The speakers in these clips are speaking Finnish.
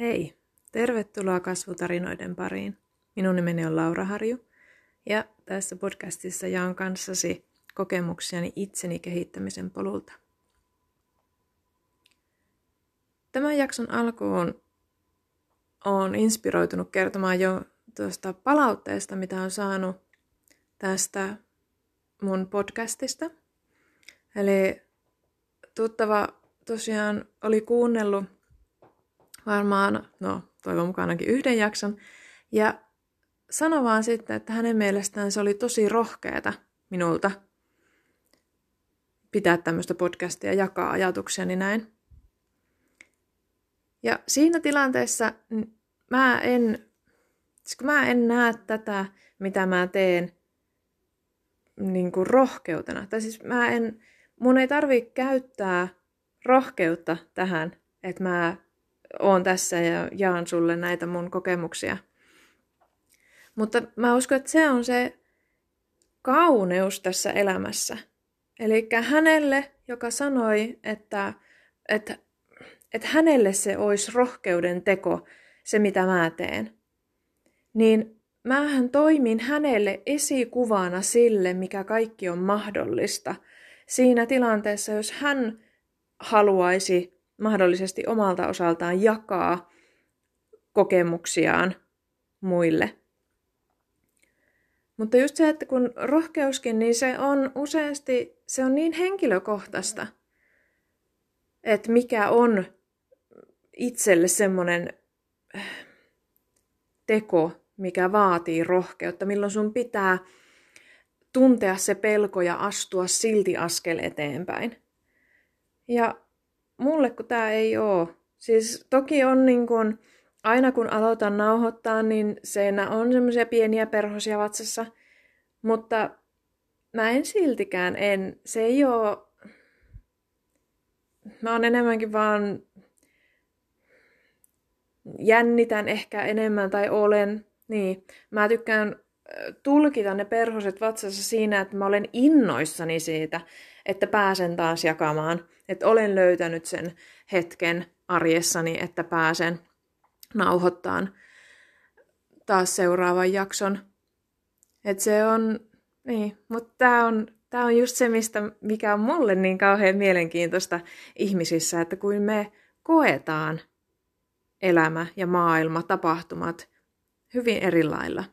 Hei, tervetuloa kasvutarinoiden pariin. Minun nimeni on Laura Harju ja tässä podcastissa jaan kanssasi kokemuksiani itseni kehittämisen polulta. Tämän jakson alkuun olen inspiroitunut kertomaan jo tuosta palautteesta, mitä on saanut tästä mun podcastista. Eli tuttava tosiaan oli kuunnellut varmaan, no toivon mukanakin yhden jakson, ja sano vaan sitten, että hänen mielestään se oli tosi rohkeata minulta pitää tämmöistä podcastia ja jakaa ajatuksiani näin. Ja siinä tilanteessa mä en, siis kun mä en näe tätä, mitä mä teen, niin kuin rohkeutena. Tai siis mä en, mun ei tarvi käyttää rohkeutta tähän, että mä oon tässä ja jaan sulle näitä mun kokemuksia. Mutta mä uskon, että se on se kauneus tässä elämässä. Eli hänelle, joka sanoi, että, että, että hänelle se olisi rohkeuden teko, se mitä mä teen, niin mähän toimin hänelle esikuvana sille, mikä kaikki on mahdollista. Siinä tilanteessa, jos hän haluaisi mahdollisesti omalta osaltaan jakaa kokemuksiaan muille. Mutta just se, että kun rohkeuskin, niin se on useasti, se on niin henkilökohtaista, että mikä on itselle semmoinen äh, teko, mikä vaatii rohkeutta, milloin sun pitää tuntea se pelko ja astua silti askel eteenpäin. Ja mulle kun tämä ei ole. Siis toki on niin kun, aina kun aloitan nauhoittaa, niin seinä on semmoisia pieniä perhosia vatsassa, mutta mä en siltikään, en, se ei ole, mä oon enemmänkin vaan jännitän ehkä enemmän tai olen, niin, mä tykkään tulkita ne perhoset vatsassa siinä, että mä olen innoissani siitä, että pääsen taas jakamaan että olen löytänyt sen hetken arjessani, että pääsen nauhoittaan taas seuraavan jakson. Et se on, niin, mutta tämä on, tää on just se, mistä, mikä on mulle niin kauhean mielenkiintoista ihmisissä, että kuin me koetaan elämä ja maailma, tapahtumat hyvin eri lailla.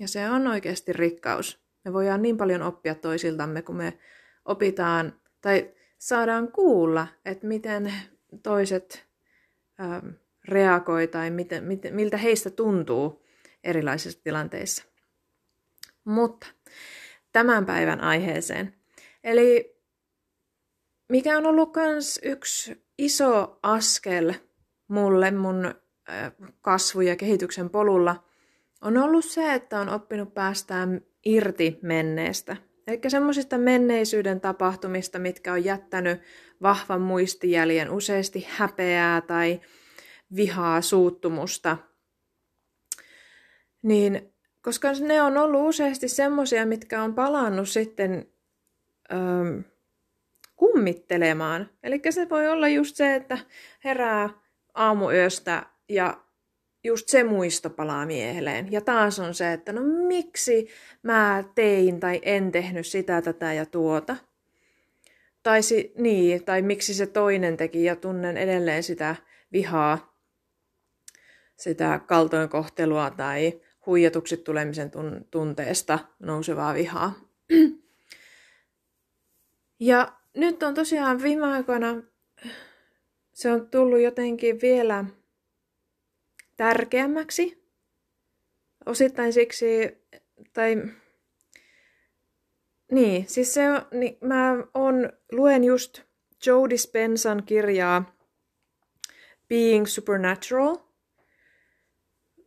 Ja se on oikeasti rikkaus. Me voidaan niin paljon oppia toisiltamme, kun me opitaan, tai saadaan kuulla, että miten toiset ähm, reagoi tai miten, miten, miltä heistä tuntuu erilaisissa tilanteissa. Mutta tämän päivän aiheeseen. Eli mikä on ollut myös yksi iso askel mulle mun äh, kasvu- ja kehityksen polulla, on ollut se, että on oppinut päästään irti menneestä. Eli semmoisista menneisyyden tapahtumista, mitkä on jättänyt vahvan muistijäljen, useasti häpeää tai vihaa, suuttumusta. Niin, koska ne on ollut useasti semmoisia, mitkä on palannut sitten ähm, kummittelemaan. Eli se voi olla just se, että herää aamuyöstä ja just se muisto palaa mieleen. Ja taas on se, että no miksi mä tein tai en tehnyt sitä, tätä ja tuota. Tai, si, niin, tai miksi se toinen teki ja tunnen edelleen sitä vihaa, sitä kaltoinkohtelua tai huijatuksi tulemisen tun- tunteesta nousevaa vihaa. Ja nyt on tosiaan viime aikoina se on tullut jotenkin vielä tärkeämmäksi. Osittain siksi, tai niin, siis se on, niin mä on, luen just Joe Dispensan kirjaa Being Supernatural.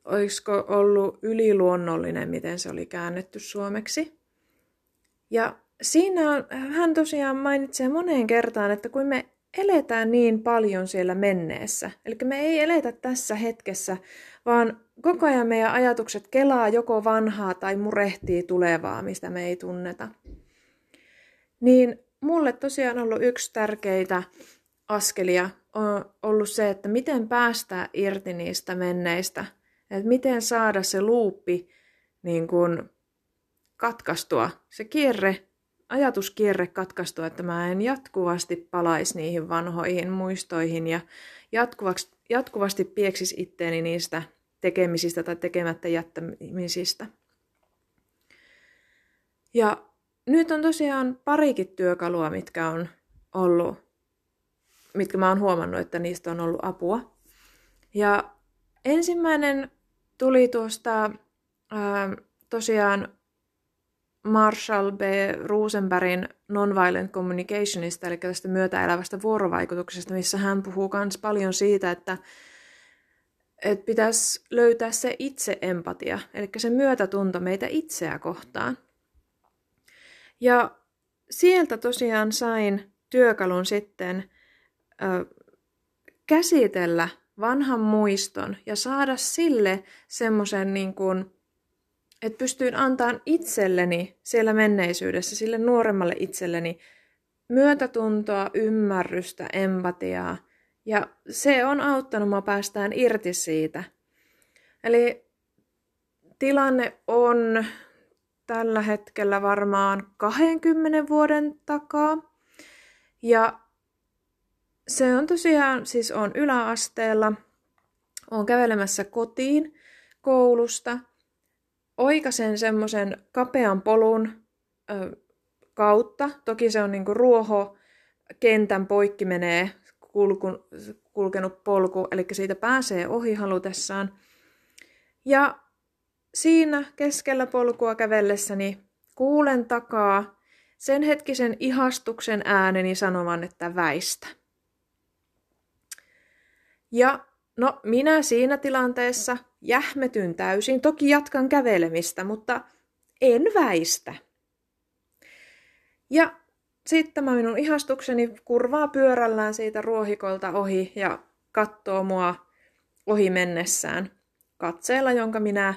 Olisiko ollut yliluonnollinen, miten se oli käännetty suomeksi. Ja siinä hän tosiaan mainitsee moneen kertaan, että kun me eletään niin paljon siellä menneessä. Eli me ei eletä tässä hetkessä, vaan koko ajan meidän ajatukset kelaa joko vanhaa tai murehtii tulevaa, mistä me ei tunneta. Niin mulle tosiaan ollut yksi tärkeitä askelia on ollut se, että miten päästää irti niistä menneistä. Että miten saada se luuppi niin kuin katkaistua, se kierre, ajatuskierre katkaistua, että mä en jatkuvasti palaisi niihin vanhoihin muistoihin ja jatkuvasti, jatkuvasti pieksis itteeni niistä tekemisistä tai tekemättä jättämisistä. Ja nyt on tosiaan parikin työkalua, mitkä on ollut, mitkä mä oon huomannut, että niistä on ollut apua. Ja ensimmäinen tuli tuosta ää, tosiaan Marshall B. Rosenbergin Nonviolent Communicationista, eli tästä myötäelävästä vuorovaikutuksesta, missä hän puhuu myös paljon siitä, että, että pitäisi löytää se itse empatia, eli se myötätunto meitä itseä kohtaan. Ja sieltä tosiaan sain työkalun sitten ö, käsitellä vanhan muiston ja saada sille semmoisen niin kuin, että pystyin antamaan itselleni siellä menneisyydessä, sille nuoremmalle itselleni, myötätuntoa, ymmärrystä, empatiaa. Ja se on auttanut mua päästään irti siitä. Eli tilanne on tällä hetkellä varmaan 20 vuoden takaa. Ja se on tosiaan, siis on yläasteella, on kävelemässä kotiin koulusta, oikasen semmoisen kapean polun ö, kautta. Toki se on niinku ruoho, kentän poikki menee kulkun, kulkenut polku, eli siitä pääsee ohi halutessaan. Ja siinä keskellä polkua kävellessäni kuulen takaa sen hetkisen ihastuksen ääneni sanovan, että väistä. Ja no, minä siinä tilanteessa jähmetyn täysin. Toki jatkan kävelemistä, mutta en väistä. Ja sitten mä minun ihastukseni kurvaa pyörällään siitä ruohikolta ohi ja katsoo mua ohi mennessään katseella, jonka minä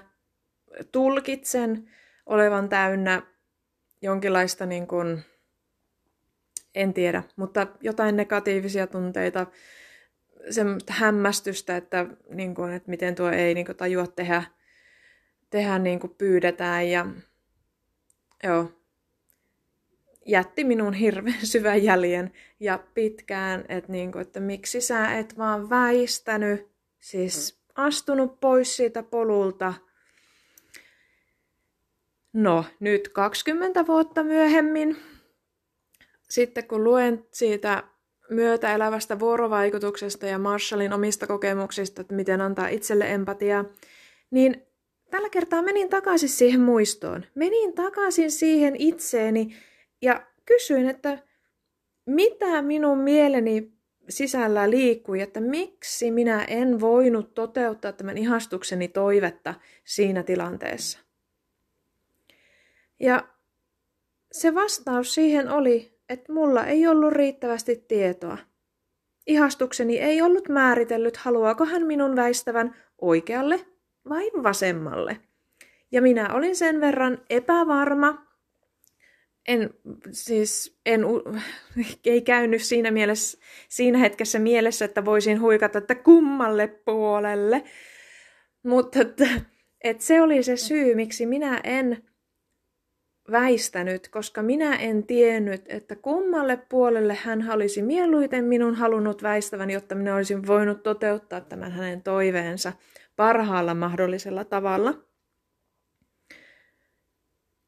tulkitsen olevan täynnä jonkinlaista niin kuin, en tiedä, mutta jotain negatiivisia tunteita, semmoista hämmästystä, että, niin kuin, että miten tuo ei niin kuin, tajua tehdä, tehdä niin kuin pyydetään. Ja joo, jätti minun hirveän syvän jäljen ja pitkään, että, niin kuin, että miksi sä et vaan väistänyt, siis astunut pois siitä polulta. No, nyt 20 vuotta myöhemmin, sitten kun luen siitä myötäelävästä vuorovaikutuksesta ja Marshallin omista kokemuksista, että miten antaa itselle empatiaa, niin tällä kertaa menin takaisin siihen muistoon. Menin takaisin siihen itseeni ja kysyin, että mitä minun mieleni sisällä liikkui, että miksi minä en voinut toteuttaa tämän ihastukseni toivetta siinä tilanteessa. Ja se vastaus siihen oli, että mulla ei ollut riittävästi tietoa. Ihastukseni ei ollut määritellyt, haluaako hän minun väistävän oikealle vai vasemmalle. Ja minä olin sen verran epävarma, en, siis en, ei käynyt siinä, mielessä, siinä hetkessä mielessä, että voisin huikata, että kummalle puolelle. Mutta että, että se oli se syy, miksi minä en väistänyt, koska minä en tiennyt, että kummalle puolelle hän olisi mieluiten minun halunnut väistävän, jotta minä olisin voinut toteuttaa tämän hänen toiveensa parhaalla mahdollisella tavalla.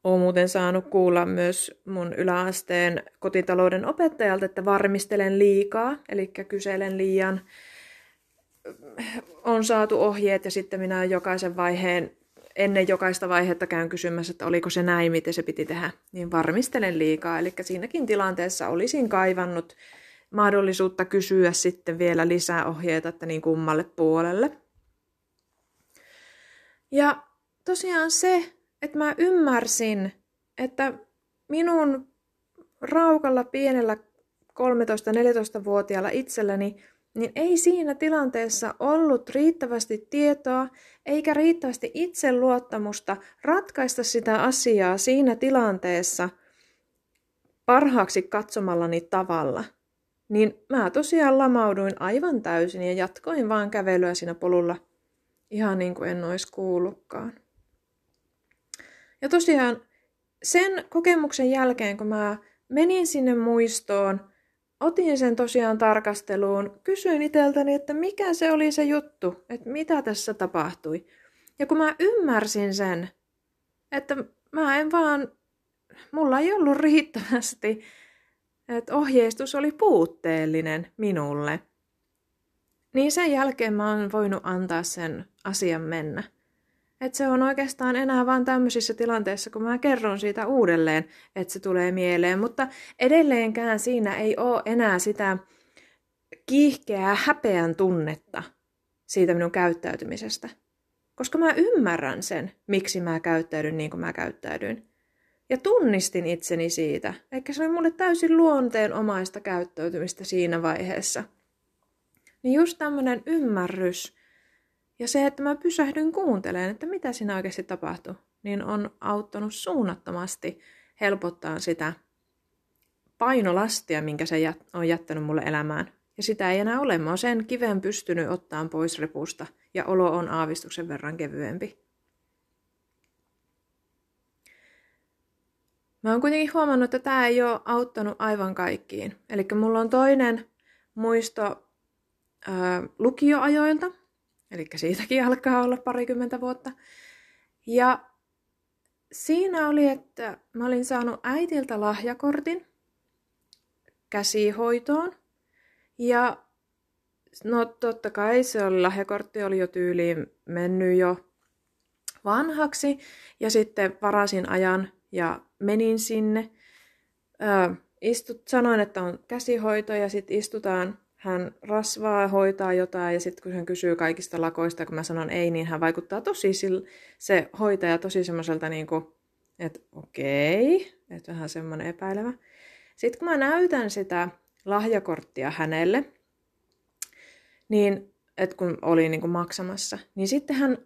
Olen muuten saanut kuulla myös mun yläasteen kotitalouden opettajalta, että varmistelen liikaa, eli kyselen liian. On saatu ohjeet ja sitten minä jokaisen vaiheen ennen jokaista vaihetta käyn kysymässä, että oliko se näin, miten se piti tehdä, niin varmistelen liikaa. Eli siinäkin tilanteessa olisin kaivannut mahdollisuutta kysyä sitten vielä lisää ohjeita, että niin kummalle puolelle. Ja tosiaan se, että mä ymmärsin, että minun raukalla pienellä 13-14-vuotiaalla itselläni niin ei siinä tilanteessa ollut riittävästi tietoa eikä riittävästi itseluottamusta ratkaista sitä asiaa siinä tilanteessa parhaaksi katsomallani tavalla. niin mä tosiaan lamauduin aivan täysin ja jatkoin vaan kävelyä siinä polulla ihan niin kuin en olisi kuullutkaan. Ja tosiaan sen kokemuksen jälkeen, kun mä menin sinne muistoon, otin sen tosiaan tarkasteluun, kysyin itseltäni, että mikä se oli se juttu, että mitä tässä tapahtui. Ja kun mä ymmärsin sen, että mä en vaan, mulla ei ollut riittävästi, että ohjeistus oli puutteellinen minulle, niin sen jälkeen mä oon voinut antaa sen asian mennä. Että se on oikeastaan enää vain tämmöisissä tilanteissa, kun mä kerron siitä uudelleen, että se tulee mieleen. Mutta edelleenkään siinä ei ole enää sitä kiihkeää häpeän tunnetta siitä minun käyttäytymisestä. Koska mä ymmärrän sen, miksi mä käyttäydyn niin kuin mä käyttäydyin. Ja tunnistin itseni siitä, eikä se oli mulle täysin luonteenomaista käyttäytymistä siinä vaiheessa. Niin just tämmöinen ymmärrys ja se, että mä pysähdyn kuuntelemaan, että mitä siinä oikeasti tapahtuu, niin on auttanut suunnattomasti helpottaa sitä painolastia, minkä se on jättänyt mulle elämään. Ja sitä ei enää ole. Mä oon sen kiven pystynyt ottaan pois repusta ja olo on aavistuksen verran kevyempi. Mä oon kuitenkin huomannut, että tämä ei ole auttanut aivan kaikkiin. Eli mulla on toinen muisto ää, lukioajoilta, eli siitäkin alkaa olla parikymmentä vuotta. Ja siinä oli, että mä olin saanut äitiltä lahjakortin käsihoitoon. Ja no totta kai se oli, lahjakortti oli jo tyyliin mennyt jo vanhaksi. Ja sitten varasin ajan ja menin sinne. Ö, istut, sanoin, että on käsihoito ja sitten istutaan hän rasvaa, hoitaa jotain ja sitten kun hän kysyy kaikista lakoista, kun mä sanon ei, niin hän vaikuttaa tosi se hoitaja tosi semmoiselta niin kuin, että okei, että vähän semmoinen epäilevä. Sitten kun mä näytän sitä lahjakorttia hänelle, niin että kun oli niin kuin maksamassa, niin sitten hän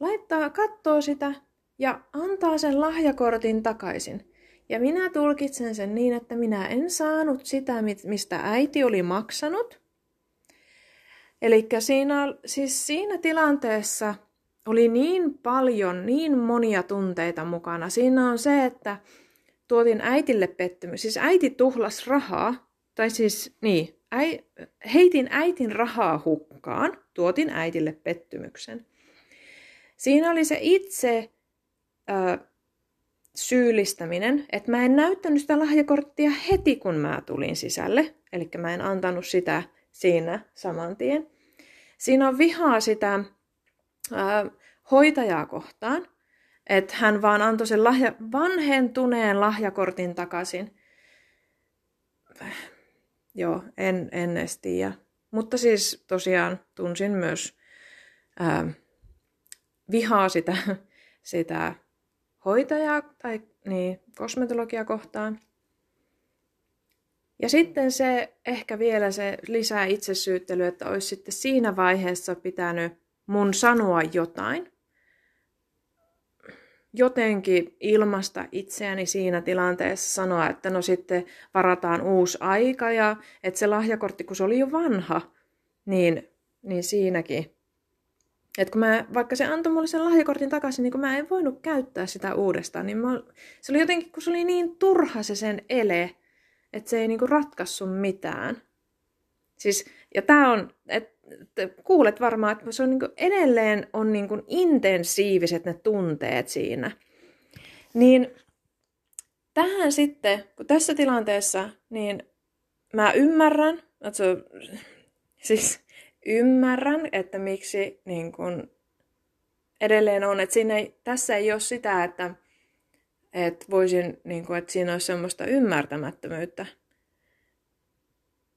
laittaa, katsoo sitä ja antaa sen lahjakortin takaisin. Ja minä tulkitsen sen niin, että minä en saanut sitä, mistä äiti oli maksanut. Eli siinä, siis siinä tilanteessa oli niin paljon, niin monia tunteita mukana. Siinä on se, että tuotin äitille pettymys. Siis äiti tuhlas rahaa, tai siis niin, äi, heitin äitin rahaa hukkaan, tuotin äitille pettymyksen. Siinä oli se itse ö, syyllistäminen, että mä en näyttänyt sitä lahjakorttia heti, kun mä tulin sisälle. Eli mä en antanut sitä siinä saman tien. Siinä on vihaa sitä ää, hoitajaa kohtaan, että hän vaan antoi sen lahja, vanhentuneen lahjakortin takaisin. Joo, en, en edes tiedä. Mutta siis tosiaan tunsin myös ää, vihaa sitä, sitä hoitajaa tai niin, kosmetologia kohtaan. Ja sitten se ehkä vielä se lisää itsesyyttelyä, että olisi sitten siinä vaiheessa pitänyt mun sanoa jotain. Jotenkin ilmasta itseäni siinä tilanteessa sanoa, että no sitten varataan uusi aika ja että se lahjakortti, kun se oli jo vanha, niin, niin siinäkin et kun mä, vaikka se antoi mulle sen lahjakortin takaisin, niin kun mä en voinut käyttää sitä uudestaan, niin mä, se oli jotenkin, kun se oli niin turha se sen ele, että se ei niinku ratkassu mitään. Siis, ja tää on, että kuulet varmaan, että se on niinku, edelleen on niinku intensiiviset ne tunteet siinä. Niin tähän sitten, kun tässä tilanteessa, niin mä ymmärrän, että se siis ymmärrän, että miksi niin kun edelleen on. Että siinä ei, tässä ei ole sitä, että, että voisin, niin kun, että siinä olisi semmoista ymmärtämättömyyttä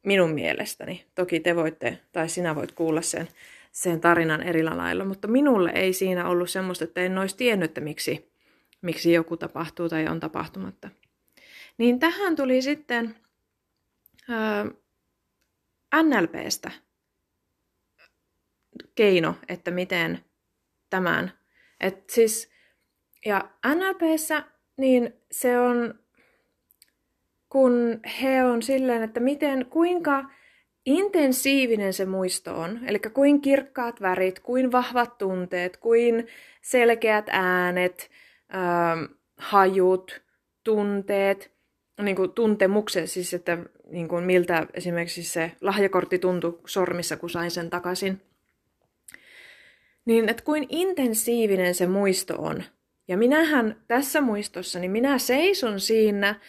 minun mielestäni. Toki te voitte, tai sinä voit kuulla sen, sen tarinan eri lailla, mutta minulle ei siinä ollut semmoista, että en olisi tiennyt, että miksi, miksi joku tapahtuu tai on tapahtumatta. Niin tähän tuli sitten ää, NLPstä keino, että miten tämän. Et siis, ja NLPssä niin se on, kun he on silleen, että miten, kuinka intensiivinen se muisto on, eli kuin kirkkaat värit, kuin vahvat tunteet, kuin selkeät äänet, ähm, hajut, tunteet, niin kuin tuntemukset, siis että niin kuin miltä esimerkiksi se lahjakortti tuntui sormissa, kun sain sen takaisin. Niin, että kuin intensiivinen se muisto on. Ja minähän tässä muistossa, niin minä seison siinä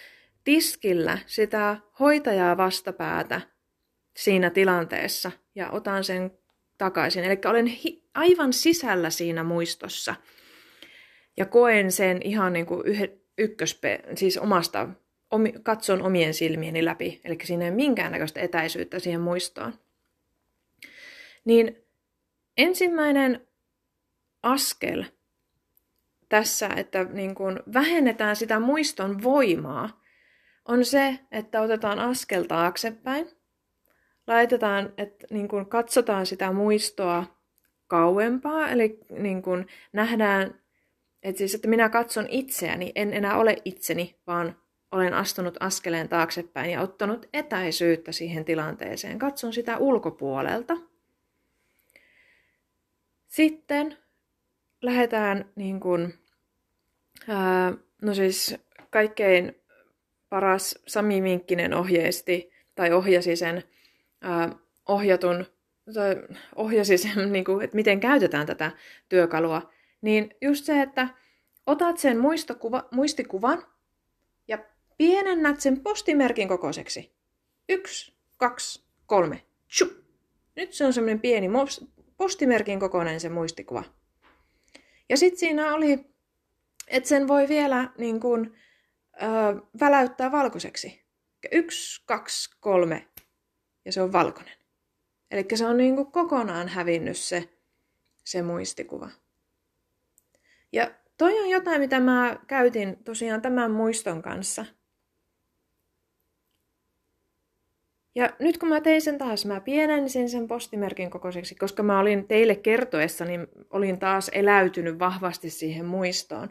tiskillä sitä hoitajaa vastapäätä siinä tilanteessa ja otan sen takaisin. Eli olen hi- aivan sisällä siinä muistossa ja koen sen ihan niin kuin yh- ykköspe, siis omasta, omi, katson omien silmieni läpi, eli siinä ei ole minkäännäköistä etäisyyttä siihen muistoon. Niin ensimmäinen askel tässä, että niin kuin vähennetään sitä muiston voimaa, on se, että otetaan askel taaksepäin, laitetaan, että niin kuin katsotaan sitä muistoa kauempaa, eli niin kuin nähdään, että siis, että minä katson itseäni, en enää ole itseni, vaan olen astunut askeleen taaksepäin ja ottanut etäisyyttä siihen tilanteeseen. Katson sitä ulkopuolelta. Sitten lähdetään niin kuin, ää, no siis kaikkein paras Sami Minkkinen ohjeisti tai ohjasi sen ää, ohjatun, tai ohjasi sen, niin kuin, että miten käytetään tätä työkalua, niin just se, että otat sen muistokuva, muistikuvan ja pienennät sen postimerkin kokoiseksi. Yksi, kaksi, kolme. Tšu. Nyt se on semmoinen pieni postimerkin kokoinen se muistikuva. Ja sitten siinä oli, että sen voi vielä niin kuin, ö, väläyttää valkoiseksi. Yksi, kaksi, kolme ja se on valkoinen. Eli se on niin kuin kokonaan hävinnyt se, se muistikuva. Ja toi on jotain, mitä mä käytin tosiaan tämän muiston kanssa. Ja nyt kun mä tein sen taas, mä pienensin sen postimerkin kokoiseksi, koska mä olin teille kertoessa, niin olin taas eläytynyt vahvasti siihen muistoon.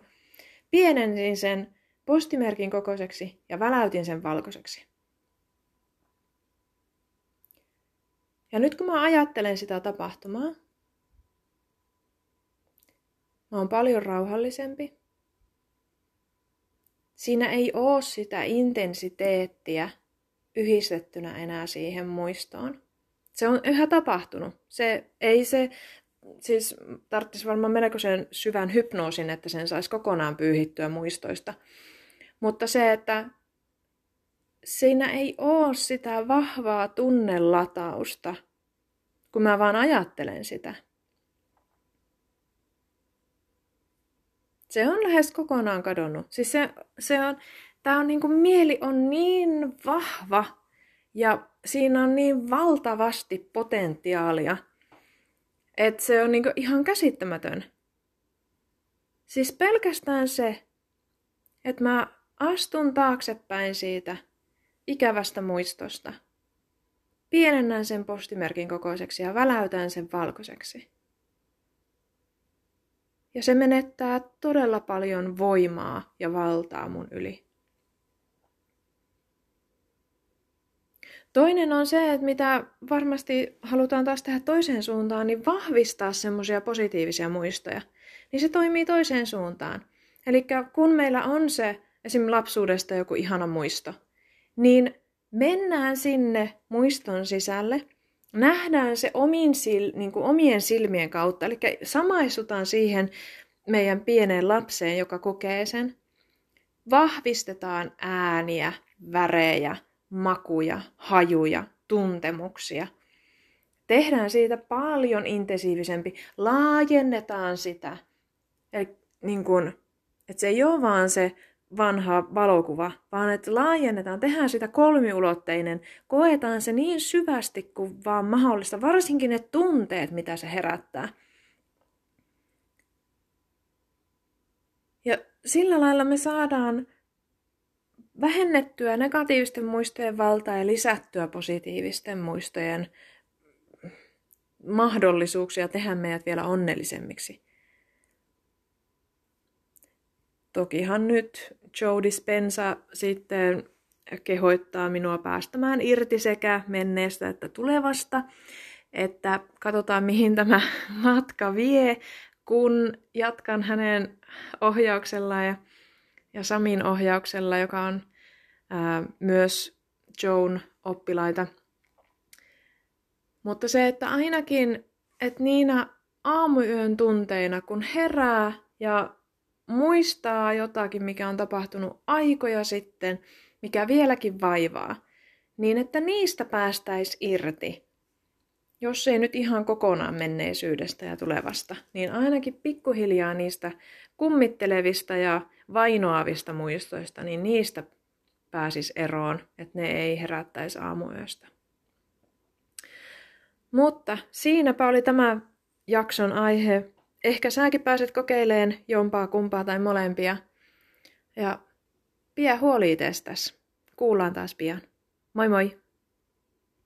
Pienensin sen postimerkin kokoiseksi ja väläytin sen valkoiseksi. Ja nyt kun mä ajattelen sitä tapahtumaa, mä oon paljon rauhallisempi. Siinä ei oo sitä intensiteettiä yhdistettynä enää siihen muistoon. Se on yhä tapahtunut. Se ei se, siis tarvitsisi varmaan melkoisen syvän hypnoosin, että sen saisi kokonaan pyyhittyä muistoista. Mutta se, että siinä ei ole sitä vahvaa tunnelatausta, kun mä vaan ajattelen sitä. Se on lähes kokonaan kadonnut. Siis se, se on, tää on niinku, mieli on niin vahva ja siinä on niin valtavasti potentiaalia, että se on niinku ihan käsittämätön. Siis pelkästään se, että mä astun taaksepäin siitä ikävästä muistosta. Pienennän sen postimerkin kokoiseksi ja väläytän sen valkoiseksi. Ja se menettää todella paljon voimaa ja valtaa mun yli. Toinen on se, että mitä varmasti halutaan taas tehdä toiseen suuntaan, niin vahvistaa semmoisia positiivisia muistoja. Niin se toimii toiseen suuntaan. Eli kun meillä on se esim. lapsuudesta joku ihana muisto, niin mennään sinne muiston sisälle, nähdään se omin sil, niin kuin omien silmien kautta, eli samaistutaan siihen meidän pieneen lapseen, joka kokee sen. Vahvistetaan ääniä, värejä, makuja, hajuja, tuntemuksia. Tehdään siitä paljon intensiivisempi, laajennetaan sitä. Eli niin kuin, että se ei ole vaan se vanha valokuva, vaan että laajennetaan, tehdään sitä kolmiulotteinen, koetaan se niin syvästi kuin vaan mahdollista, varsinkin ne tunteet, mitä se herättää. Ja sillä lailla me saadaan vähennettyä negatiivisten muistojen valtaa ja lisättyä positiivisten muistojen mahdollisuuksia tehdä meidät vielä onnellisemmiksi. Tokihan nyt Joe Dispenza sitten kehoittaa minua päästämään irti sekä menneestä että tulevasta. Että katsotaan, mihin tämä matka vie, kun jatkan hänen ohjauksella ja, ja Samin ohjauksella, joka on ää, myös Joan oppilaita. Mutta se, että ainakin, että niinä aamuyön tunteina, kun herää ja muistaa jotakin, mikä on tapahtunut aikoja sitten, mikä vieläkin vaivaa, niin että niistä päästäisi irti. Jos ei nyt ihan kokonaan menneisyydestä ja tulevasta, niin ainakin pikkuhiljaa niistä kummittelevista ja vainoavista muistoista, niin niistä pääsis eroon, että ne ei herättäisi aamuyöstä. Mutta siinäpä oli tämä jakson aihe. Ehkä säkin pääset kokeileen jompaa, kumpaa tai molempia. Ja pidä huoli itsestäsi. Kuullaan taas pian. Moi moi!